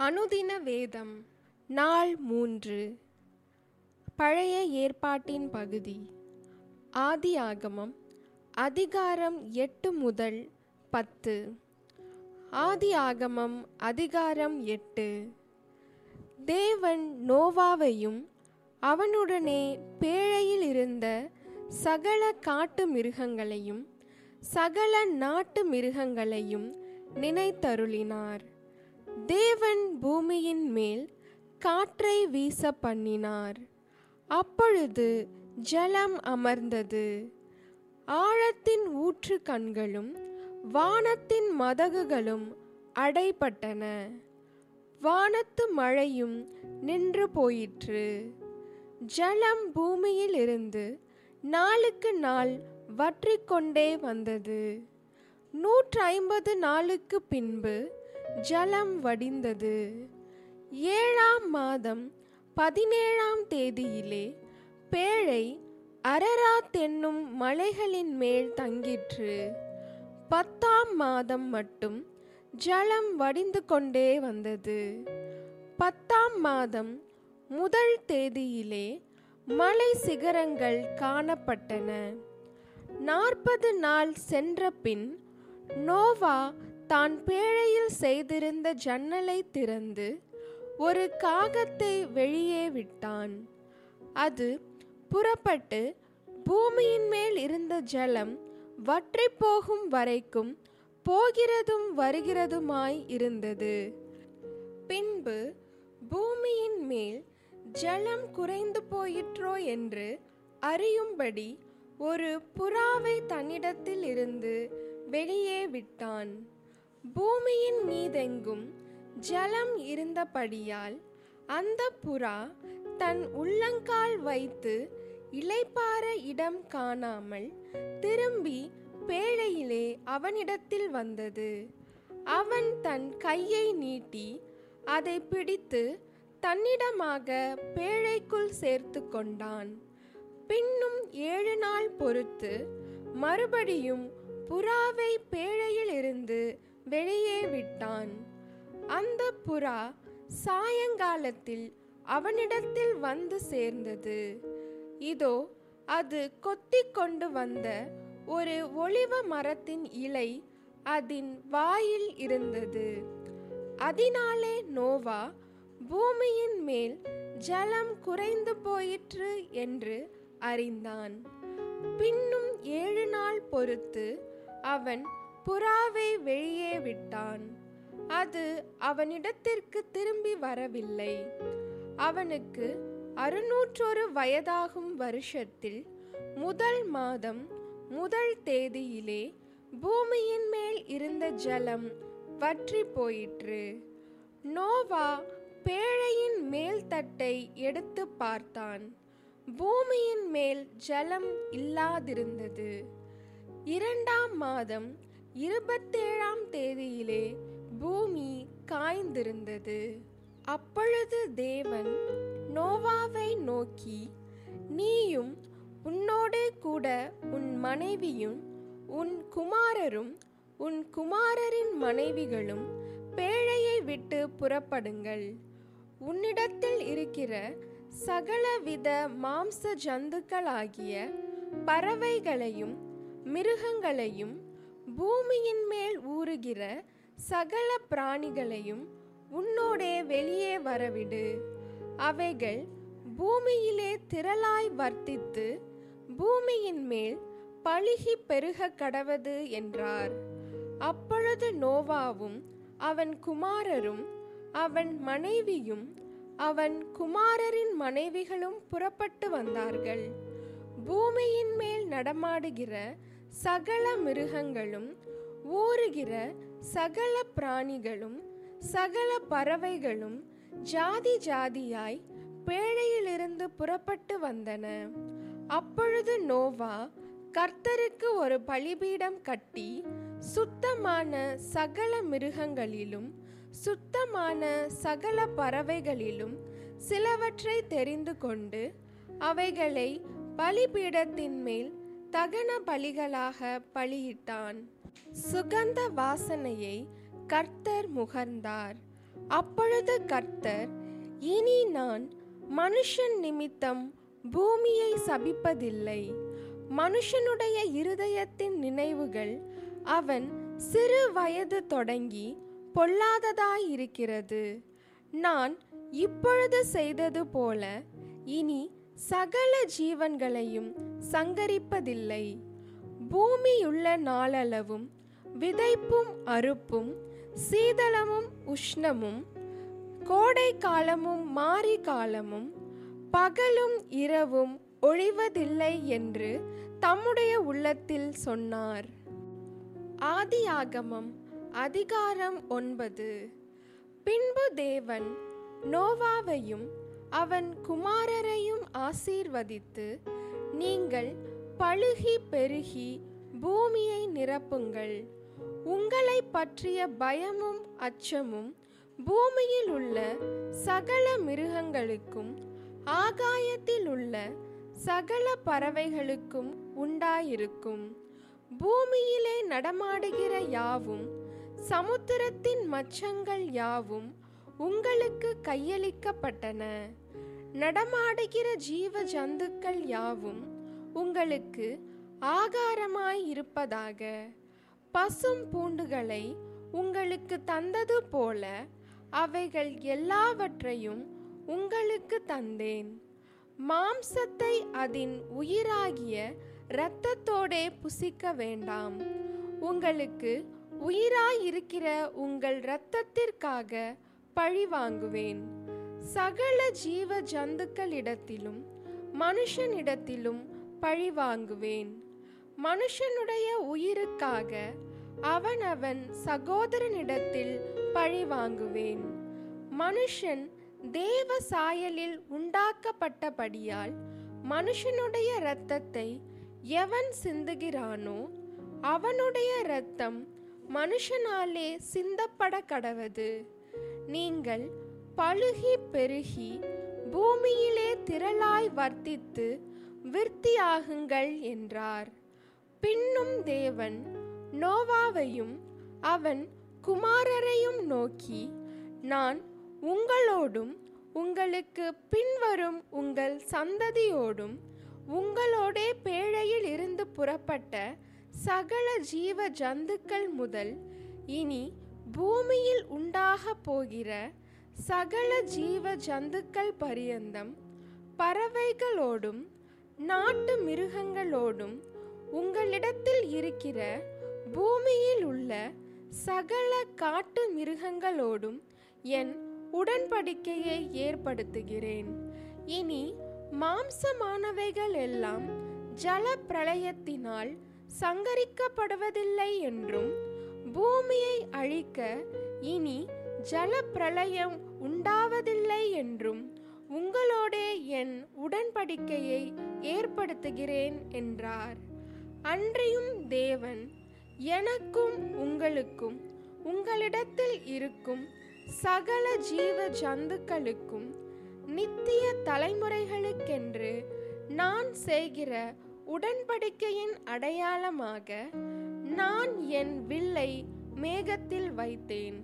அனுதின வேதம் நாள் மூன்று. பழைய ஏற்பாட்டின் பகுதி. ஆதி ஆகமம் அதிகாரம் எட்டு முதல் பத்து. ஆதி ஆகமம் அதிகாரம் எட்டு. தேவன் நோவாவையும் அவனுடனே பேழையில் இருந்த சகல காட்டு மிருகங்களையும் சகல நாட்டு மிருகங்களையும் நினைத்தருளினார். தேவன் பூமியின் மேல் காற்றை வீச பண்ணினார் அப்பொழுது ஜலம் அமர்ந்தது. ஆழத்தின் ஊற்று கண்களும் வானத்தின் மதகுகளும் அடைபட்டன. வானத்து மழையும் நின்று போயிற்று. ஜலம் பூமியில் இருந்து நாளுக்கு நாள் வற்றிக்கொண்டே வந்தது. நூற்றி ஐம்பது நாளுக்கு பின்பு ஜலம் வடிந்தது. ஏழாம் மாதம் பதினேழாம் தேதியிலே பேழை அரராத் என்னும் மலைகளின் மேல் தங்கிற்று. பத்தாம் மாதம் மட்டும் ஜலம் வடிந்து கொண்டே வந்தது. பத்தாம் மாதம் முதல் தேதியிலே மலை சிகரங்கள் காணப்பட்டன. நாற்பது நாள் சென்ற பின் நோவா தான் பேழையில் செய்திருந்த ஜன்னலை திறந்து ஒரு காகத்தை வெளியே விட்டான். அது புறப்பட்டு பூமியின் மேல் இருந்த ஜலம் வற்றி போகும் வரைக்கும் போகிறதும் வருகிறதுமாய் இருந்தது. பின்பு பூமியின் மேல் ஜலம் குறைந்து போயிற்றோ என்று அறியும்படி ஒரு புறாவை தன்னிடத்தில் இருந்து வெளியே விட்டான். பூமியின் மீதெங்கும் ஜலம் இருந்தபடியால் அந்த புறா தன் உள்ளங்கால் வைத்து இலைப்பார இடம் காணாமல் திரும்பி பேழையிலே அவனிடத்தில் வந்தது. அவன் தன் கையை நீட்டி அதை பிடித்து தன்னிடமாக பேழைக்குள் சேர்த்து கொண்டான். பின்னும் ஏழு நாள் பொறுத்து மறுபடியும் புறாவை பேழையிலிருந்து வெளியே விட்டான். அந்த புறா சாயங்காலத்தில் அவனிடத்தில் வந்து சேர்ந்தது. இதோ அது கொத்தி கொண்டு வந்த ஒரு ஒளிவ மரத்தின் இலை அதன் வாயில் இருந்தது. அதனாலே நோவா பூமியின் மேல் ஜலம் குறைந்து போயிற்று என்று அறிந்தான். பின்னும் ஏழு நாள் பொறுத்து அவன் புறாவை வெளியே விட்டான். அது அவனிடத்திற்கு திரும்பி வரவில்லை. அவனுக்கு அறுநூற்றொரு வயதாகும் வருஷத்தில் முதல் மாதம் முதல் தேதியிலே பூமியின் மேல் இருந்த ஜலம் வற்றி போயிற்று. நோவா பேழையின் மேல் தட்டை எடுத்து பார்த்தான். பூமியின் மேல் ஜலம் இல்லாதிருந்தது. இரண்டாம் மாதம் இருபத்தேழாம் தேதியிலே பூமி காய்ந்திருந்தது. அப்பொழுது தேவன் நோவாவை நோக்கி நீயும் உன்னோடே கூட உன் மனைவியும் உன் குமாரரும் உன் குமாரரின் மனைவிகளும் பேழையை விட்டு புறப்படுங்கள். உன்னிடத்தில் இருக்கிற சகலவித மாம்ச ஜந்துக்களாகிய பறவைகளையும் மிருகங்களையும் பூமியின் மேல் ஊறுகிற சகல பிராணிகளையும் உன்னோடே வெளியே வரவிடு. அவைகள் பூமியிலே திரளாய் வர்த்தித்து பூமியின் மேல் பழுகி பெருக கடவது என்றார். அப்பொழுது நோவாவும் அவன் குமாரரும் அவன் மனைவியும் அவன் குமாரரின் மனைவிகளும் புறப்பட்டு வந்தார்கள். பூமியின் மேல் நடமாடுகிற சகல மிருகங்களும் ஊறுகிற சகல பிராணிகளும் சகல பறவைகளும் ஜாதி ஜாதியாய் பேழையிலிருந்து புறப்பட்டு வந்தன. அப்பொழுது நோவா கர்த்தருக்கு ஒரு பலிபீடம் கட்டி சுத்தமான சகல மிருகங்களிலும் சுத்தமான சகல பறவைகளிலும் சிலவற்றை தெரிந்து கொண்டு அவைகளை பலிபீடத்தின் மேல் தகன பலிகளாக பலியிட்டான். சுகந்த வாசனையை கர்த்தர் முகர்ந்தார். அப்பொழுது கர்த்தர் இனி நான் மனுஷன் நிமித்தம் பூமியை சபிப்பதில்லை. மனுஷனுடைய இருதயத்தின் நினைவுகள் அவன் சிறு வயது தொடங்கி பொல்லாததாயிருக்கிறது. நான் இப்பொழுது செய்தது போல இனி சகல ஜீவன்களையும் சங்கரிப்பதில்லை. பூமியுள்ள நாளளவும் விதைப்பும் அறுப்பும் சீதளமும் உஷ்ணமும் கோடை காலமும் மாரி காலமும் பகலும் இரவும் ஒழிவதில்லை என்று தம்முடைய உள்ளத்தில் சொன்னார். ஆதியாகமம் அதிகாரம் ஒன்பது. பின்பு தேவன் நோவாவையும் அவன் குமாரரையும் ஆசீர்வதித்து நீங்கள் பழுகி பெருகி பூமியை நிரப்புங்கள். உங்களை பற்றிய பயமும் அச்சமும் பூமியில் உள்ள சகல மிருகங்களுக்கும் ஆகாயத்தில் உள்ள சகல பறவைகளுக்கும் உண்டாயிருக்கும். பூமியிலே நடமாடுகிற யாவும் சமுத்திரத்தின் மச்சங்கள் யாவும் உங்களுக்கு கையளிக்கப்பட்டன. நடமாடுகிற ஜீவ ஜந்துக்கள் யாவும் உங்களுக்கு ஆகாரமாய் இருப்பதாக. பசும் பூண்டுகளை உங்களுக்கு தந்தது போல அவைகள் எல்லாவற்றையும் உங்களுக்கு தந்தேன். மாம்சத்தை அதன் உயிராகிய இரத்தத்தோடே புசிக்க வேண்டாம். உங்களுக்கு உயிராயிருக்கிற உங்கள் இரத்தத்திற்காக பழி வாங்குவேன். சகல ஜீவ ஜந்துக்களிடத்திலும் மனுஷனிடத்திலும் பழி வாங்குவேன். மனுஷனுடைய உயிருக்காக அவன் அவன் சகோதரனிடத்தில் பழி வாங்குவேன். மனுஷன் தேவ சாயலில் உண்டாக்கப்பட்டபடியால் மனுஷனுடைய இரத்தத்தை எவன் சிந்துகிறானோ அவனுடைய இரத்தம் மனுஷனாலே சிந்தப்பட கடவது நீங்கள் பழுகி பெருகி பூமியிலே திரளாய் வர்த்தித்து விருத்தியாகுங்கள் என்றார். பின்னும் தேவன் நோவாவையும் அவன் குமாரரையும் நோக்கி நான் உங்களோடும் உங்களுக்கு பின்வரும் உங்கள் சந்ததியோடும் உங்களோடே பேழையில் இருந்து புறப்பட்ட சகல ஜீவ ஜந்துக்கள் முதல் இனி பூமியில் உண்டாக போகிற சகல ஜீவ ஜந்துக்கள் பரியந்தம் பறவைகளோடும் நாட்டு மிருகங்களோடும் உங்களிடத்தில் இருக்கிற பூமியில் உள்ள சகல காட்டு மிருகங்களோடும் என் உடன்படிக்கையை ஏற்படுத்துகிறேன். இனி மாம்சமானவைகள் எல்லாம் ஜல பிரளயத்தினால் சங்கரிக்கப்படுவதில்லை என்றும் பூமியை அழிக்க இனி ஜலப்பிரளயம் உண்டாவதில்லை என்றும் உங்களோடே என் உடன்படிக்கையை ஏற்படுத்துகிறேன் என்றார். அன்றியும் தேவன் எனக்கும் உங்களுக்கும் உங்களிடத்தில் இருக்கும் சகல ஜீவ ஜந்துக்களுக்கும் நித்திய தலைமுறைகளுக்கென்று நான் செய்கிற உடன்படிக்கையின் அடையாளமாக நான் என் வில்லை மேகத்தில் வைத்தேன்.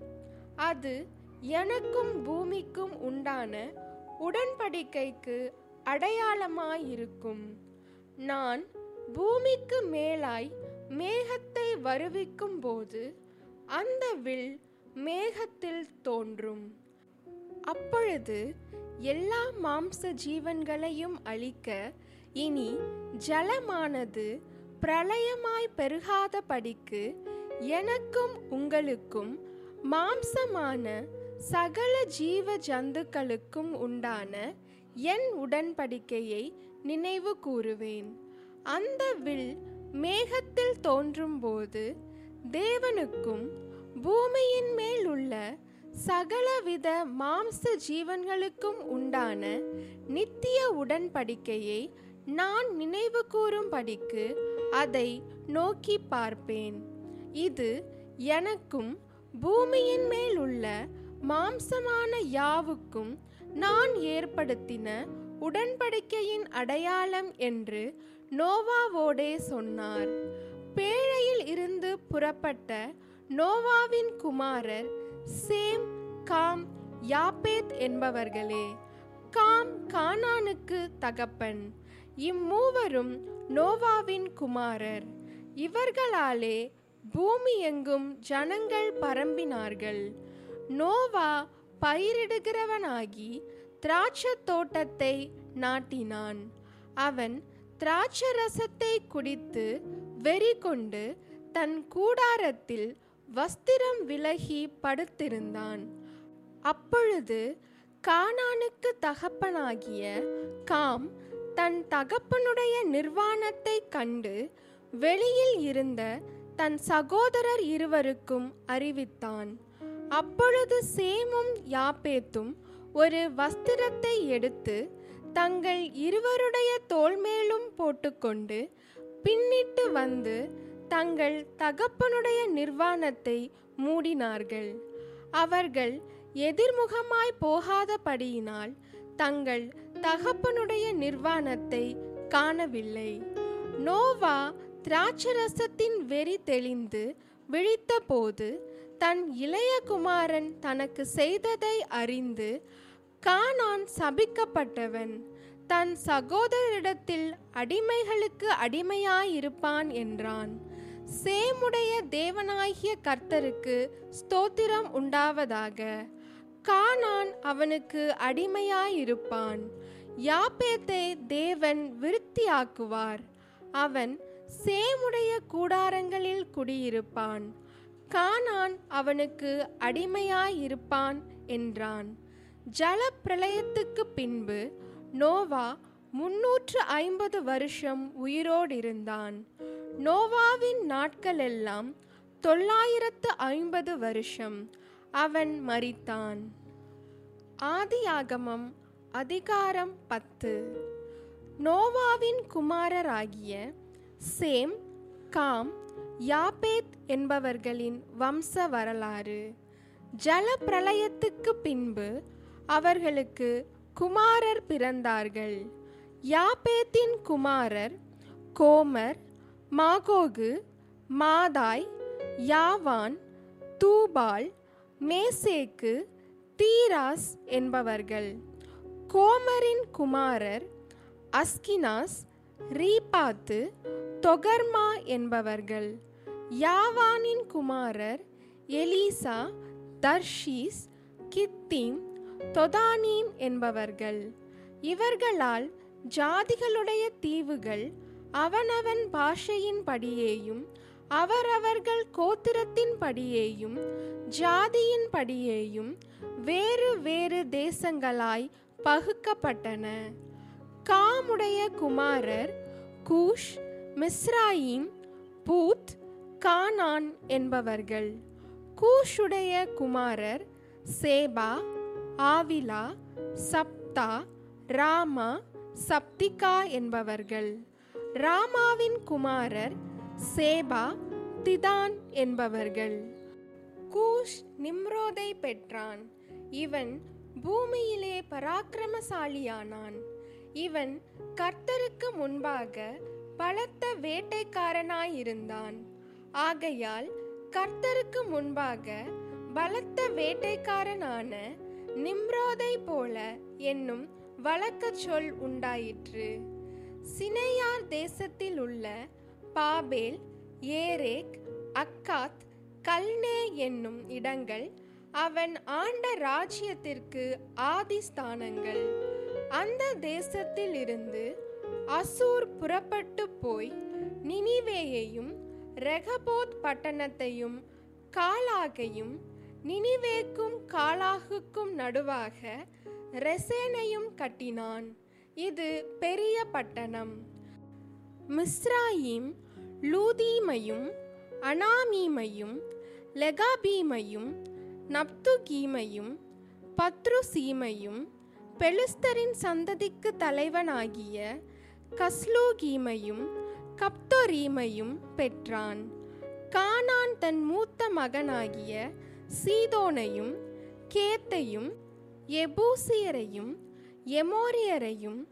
அது எனக்கும் பூமிக்கும் உண்டான உடன்படிக்கைக்கு அடையாளமாயிருக்கும். நான் பூமிக்கு மேலாய் மேகத்தை வருவிக்கும் போது அந்த வில் மேகத்தில் தோன்றும். அப்பொழுது எல்லா மாம்ச ஜீவன்களையும் அழிக்க இனி ஜலமானது பிரளயமாய் பெருகாதபடிக்கு எனக்கும் உங்களுக்கும் மாம்சமான சகல ஜீவ ஜந்துக்களுக்கும் உண்டான என் உடன்படிக்கையை நினைவு கூறுவேன். அந்த வில் மேகத்தில் தோன்றும்போது தேவனுக்கும் பூமியின் மேல் உள்ள சகலவித மாம்ச ஜீவன்களுக்கும் உண்டான நித்திய உடன்படிக்கையை நான் நினைவு கூறும்படிக்கு அதை நோக்கி பார்ப்பேன். இது எனக்கும் பூமியின் மேல் உள்ள மாம்சமான யாவுக்கும் நான் ஏற்படுத்தின உடன்படிக்கையின் அடையாளம் என்று நோவாவோடே சொன்னார். பேழையில் இருந்து புறப்பட்ட நோவாவின் குமாரர் சேம் காம் யாப்பேத் என்பவர்களே காம் கானானுக்கு தகப்பன். இம்மூவரும் நோவாவின் குமாரர். இவர்களாலே பூமி எங்கும் ஜனங்கள் பரம்பினார்கள். நோவா பயிரிடுகிறவனாகி திராட்சத் தோட்டத்தை நாட்டினான். அவன் திராட்சரசத்தை குடித்து வெறி கொண்டு தன் கூடாரத்தில் வஸ்திரம் விலகி படுத்திருந்தான். அப்பொழுது கானானுக்கு தகப்பனாகிய காம் தன் தகப்பனுடைய நிர்வாணத்தை கண்டு வெளியில் இருந்த தன் சகோதரர் இருவருக்கும் அறிவித்தான். அப்பொழுது சேமும் யாப்பேத்தும் ஒரு வஸ்திரத்தை எடுத்து தங்கள் இருவருடைய தோல்மேலும் போட்டுக்கொண்டு பின்னிட்டு வந்து தங்கள் தகப்பனுடைய நிர்வாணத்தை மூடினார்கள். அவர்கள் எதிர்முகமாய் போகாதபடியினால் தங்கள் தகப்பனுடைய நிர்வாணத்தை காணவில்லை. நோவா திராட்சரசத்தின் வெறி தெளிந்து விழித்தபோது தன் இளைய குமாரன் தனக்கு செய்ததை அறிந்து கானான் சபிக்கப்பட்டவன் தன் சகோதரரிடத்தில் அடிமைகளுக்கு அடிமையாயிருப்பான் என்றான். சேமுடைய தேவனாகிய கர்த்தருக்கு ஸ்தோத்திரம் உண்டாவதாக. கானான் அவனுக்கு அடிமையாயிருப்பான். யாப்பேத்தை தேவன் விருத்தியாக்குவார். அவன் சேமுடைய கூடாரங்களில் குடியிருப்பான். கானான் அவனுக்கு அடிமையாயிருப்பான் என்றான். ஜல பிரளயத்துக்கு பின்பு நோவா முன்னூற்று ஐம்பது வருஷம் உயிரோடிருந்தான். நோவாவின் நாட்களெல்லாம் தொள்ளாயிரத்து ஐம்பது வருஷம். அவன் மறித்தான் ஆதியாகமம் அதிகாரம் பத்து. நோவாவின் குமாரராகிய சேம் காம் யாபேத் என்பவர்களின் வம்ச வரலாறு. ஜல பிரளயத்துக்கு பின்பு அவர்களுக்கு குமாரர் பிறந்தார்கள். யாபேத்தின் குமாரர் கோமர் மாகோகு மாதாய் யாவான் தூபால் மேசேக்கு தீராஸ் என்பவர்கள். கோமரின் குமாரர் அஸ்கினாஸ் ரீபாத்து தொகர்மா என்பவர்கள். யாவானின் குமாரர் எலீசா தர்ஷீஸ் கித்தீம் தொதானீம் என்பவர்கள். இவர்களால் ஜாதிகளுடைய தீவுகள் அவனவன் பாஷையின்படியேயும் படியேயும் அவரவர்கள் கோத்திரத்தின் படியேயும் ஜாதியின் படியேயும் வேறு வேறு தேசங்களாய் பகுக்கப்பட்டன. காமுடைய குமாரர் கூஷ் மிஸ்ராயிம் பூத் கானான் என்பவர்கள். கூஷுடைய குமாரர் சேபா ஆவிலா சப்தா ராமா சப்திகா என்பவர்கள். ராமாவின் குமாரர் சேபா திதான் என்பவர்கள். கூஷ் நிம்ரோதை பெற்றான். இவன் பூமியிலே பராக்கிரமசாலியானான். இவன் கர்த்தருக்கு முன்பாக பலத்த வேட்டைக்காரனாயிருந்தான். ஆகையால் கர்த்தருக்கு முன்பாக பலத்த வேட்டைக்காரனான நிம்ரோதை போல என்னும் வழக்கச் சொல் உண்டாயிற்று. சினையார் தேசத்தில் உள்ள பாபேல் ஏரேக் அக்காத் கல்னே என்னும் இடங்கள் அவன் ஆண்ட ராஜ்யத்திற்கு ஆதிஸ்தானங்கள். அந்த தேசத்தில் இருந்து அசூர் புறப்பட்டு போய் நினிவேயையும் ரெகபோத் பட்டணத்தையும் காலாகையும் நினிவேக்கும் காலாகுக்கும் நடுவாக ரெசேனையும் கட்டினான். இது பெரிய பட்டணம். மிஸ்ராயிம் லூதீமையும் அனாமீமையும் லெகாபீமையும் நப்துகீமையும் பத்ருசீமையும் பெலிஸ்தரின் சந்ததிக்கு தலைவனாகிய கஸ்லூகீமையும் கப்தொரீமையும் பெற்றான். கானான் தன் மூத்த மகனாகிய சீதோனையும் கேத்தையும் எபூசியரையும் எமோரியரையும்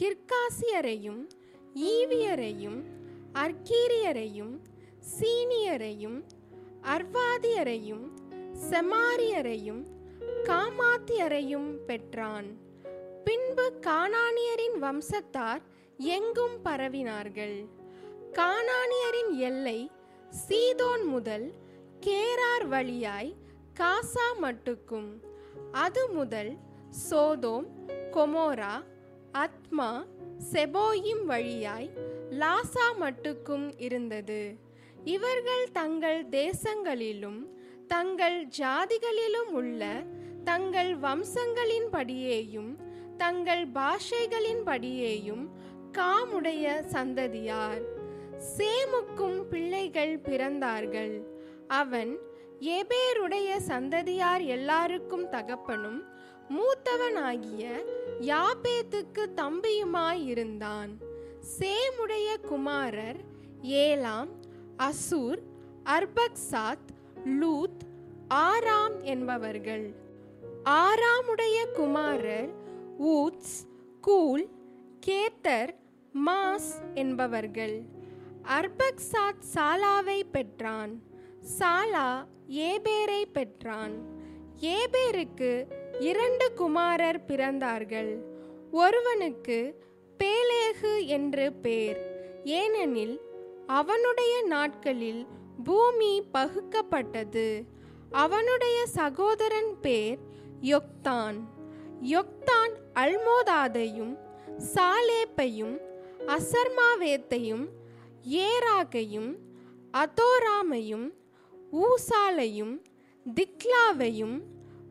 கிர்காசியரையும் ஈவியரையும் அர்கீரியரையும் சீனியரையும் அர்வாதியரையும் செமாரியரையும் காமாத்தியரையும் பெற்றான். பின்பு கானானியரின் வம்சத்தார் எங்கும் பரவினார்கள். கானானியரின் எல்லை சீதோன் முதல் கேரார் வழியாய் காசா மட்டுக்கும். அது முதல் சோதோம் கொமோரா அத்மா செபோயிம் வழியாய் லாசா மட்டுக்கும் இருந்தது. இவர்கள் தங்கள் தேசங்களிலும் தங்கள் ஜாதிகளிலும் உள்ள தங்கள் வம்சங்களின்படியேயும் தங்கள் பாஷைகளின்படியேயும் காமுடைய சந்ததியார். சேமுக்கும் பிள்ளைகள் பிறந்தார்கள். அவன் எபேருடைய சந்ததியார் எல்லாருக்கும் தகப்பனும் மூத்தவனாகிய யாபேத்துக்கு தம்பியுமாயிருந்தான் சேமுடைய குமாரர் ஏலாம் அசூர் அர்பக்சாத் லூத் ஆராம் என்பவர்கள். ஆராமுடைய குமாரர் ஊத்ஸ் கூல் கேத்தர் மாஸ் என்பவர்கள். அர்பக்சாத் சாலாவை பெற்றான். சாலா ஏபேரை பெற்றான். ஏபேருக்கு இரண்டு குமாரர் பிறந்தார்கள். ஒருவனுக்கு பேலேகு என்று பேர். ஏனெனில் அவனுடைய நாட்களில் பூமி பகுக்கப்பட்டது. அவனுடைய சகோதரன் பேர் யொக்தான். யொக்தான் அல்மோதாதையும் சாலேப்பையும் அசர்மாவேத்தையும் ஏராகையும் அதோராமையும் ஊசாலையும் திக்லாவையும்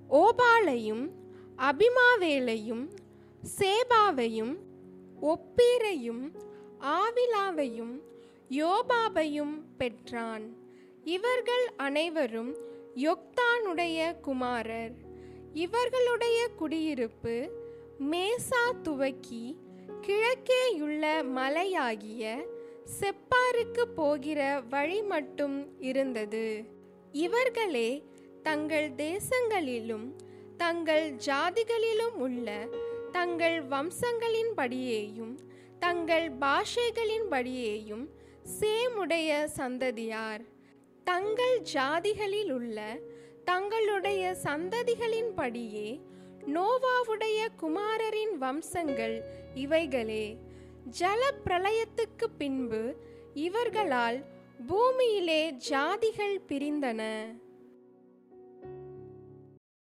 ஓபாலையும் அபிமாவேலையும் சேபாவையும் ஒப்பீரையும் ஆவிலாவையும் யோபாபையும் பெற்றான். இவர்கள் அனைவரும் யொக்தானுடைய குமாரர். இவர்களுடைய குடியிருப்பு மேசா துவக்கி கிழக்கேயுள்ள மலையாகிய செப்பாருக்கு போகிற வழி மட்டும் இருந்தது. இவர்களே தங்கள் தேசங்களிலும் தங்கள் ஜாதிகளிலும் உள்ள தங்கள் வம்சங்களின்படியேயும் தங்கள் பாஷைகளின்படியேயும் சேமுடைய சந்ததியார். தங்கள் ஜாதிகளில் உள்ள தங்களுடைய சந்ததிகளின்படியே நோவாவுடைய குமாரரின் வம்சங்கள் இவைகளே. ஜல பிரளயத்துக்கு பின்பு இவர்களால் பூமியிலே ஜாதிகள் பிரிந்தன.